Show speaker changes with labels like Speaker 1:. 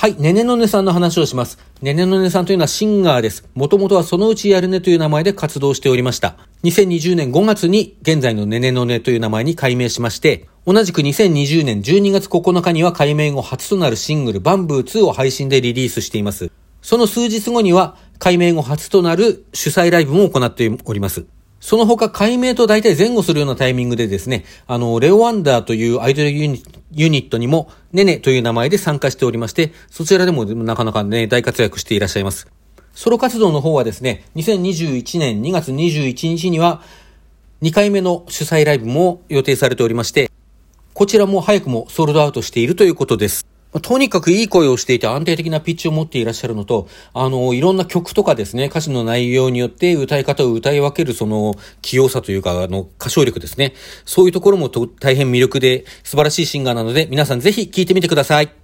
Speaker 1: はい、ねねのねさんの話をします。ねねのねさんというのはシンガーです。もともとはそのうちやるねという名前で活動しておりました。2020年5月に現在のねねのねという名前に改名しまして、同じく2020年12月9日には改名後初となるシングルバンブー2を配信でリリースしています。その数日後には改名後初となる主催ライブも行っております。その他、解明と大体前後するようなタイミングでですね、あの、レオワンダーというアイドルユニッユニットにも、ネネという名前で参加しておりまして、そちらでもなかなかね、大活躍していらっしゃいます。ソロ活動の方はですね、2021年2月21日には、2回目の主催ライブも予定されておりまして、こちらも早くもソールドアウトしているということです。とにかくいい声をしていて安定的なピッチを持っていらっしゃるのと、あの、いろんな曲とかですね、歌詞の内容によって歌い方を歌い分けるその器用さというか、あの、歌唱力ですね。そういうところも大変魅力で素晴らしいシンガーなので、皆さんぜひ聴いてみてください。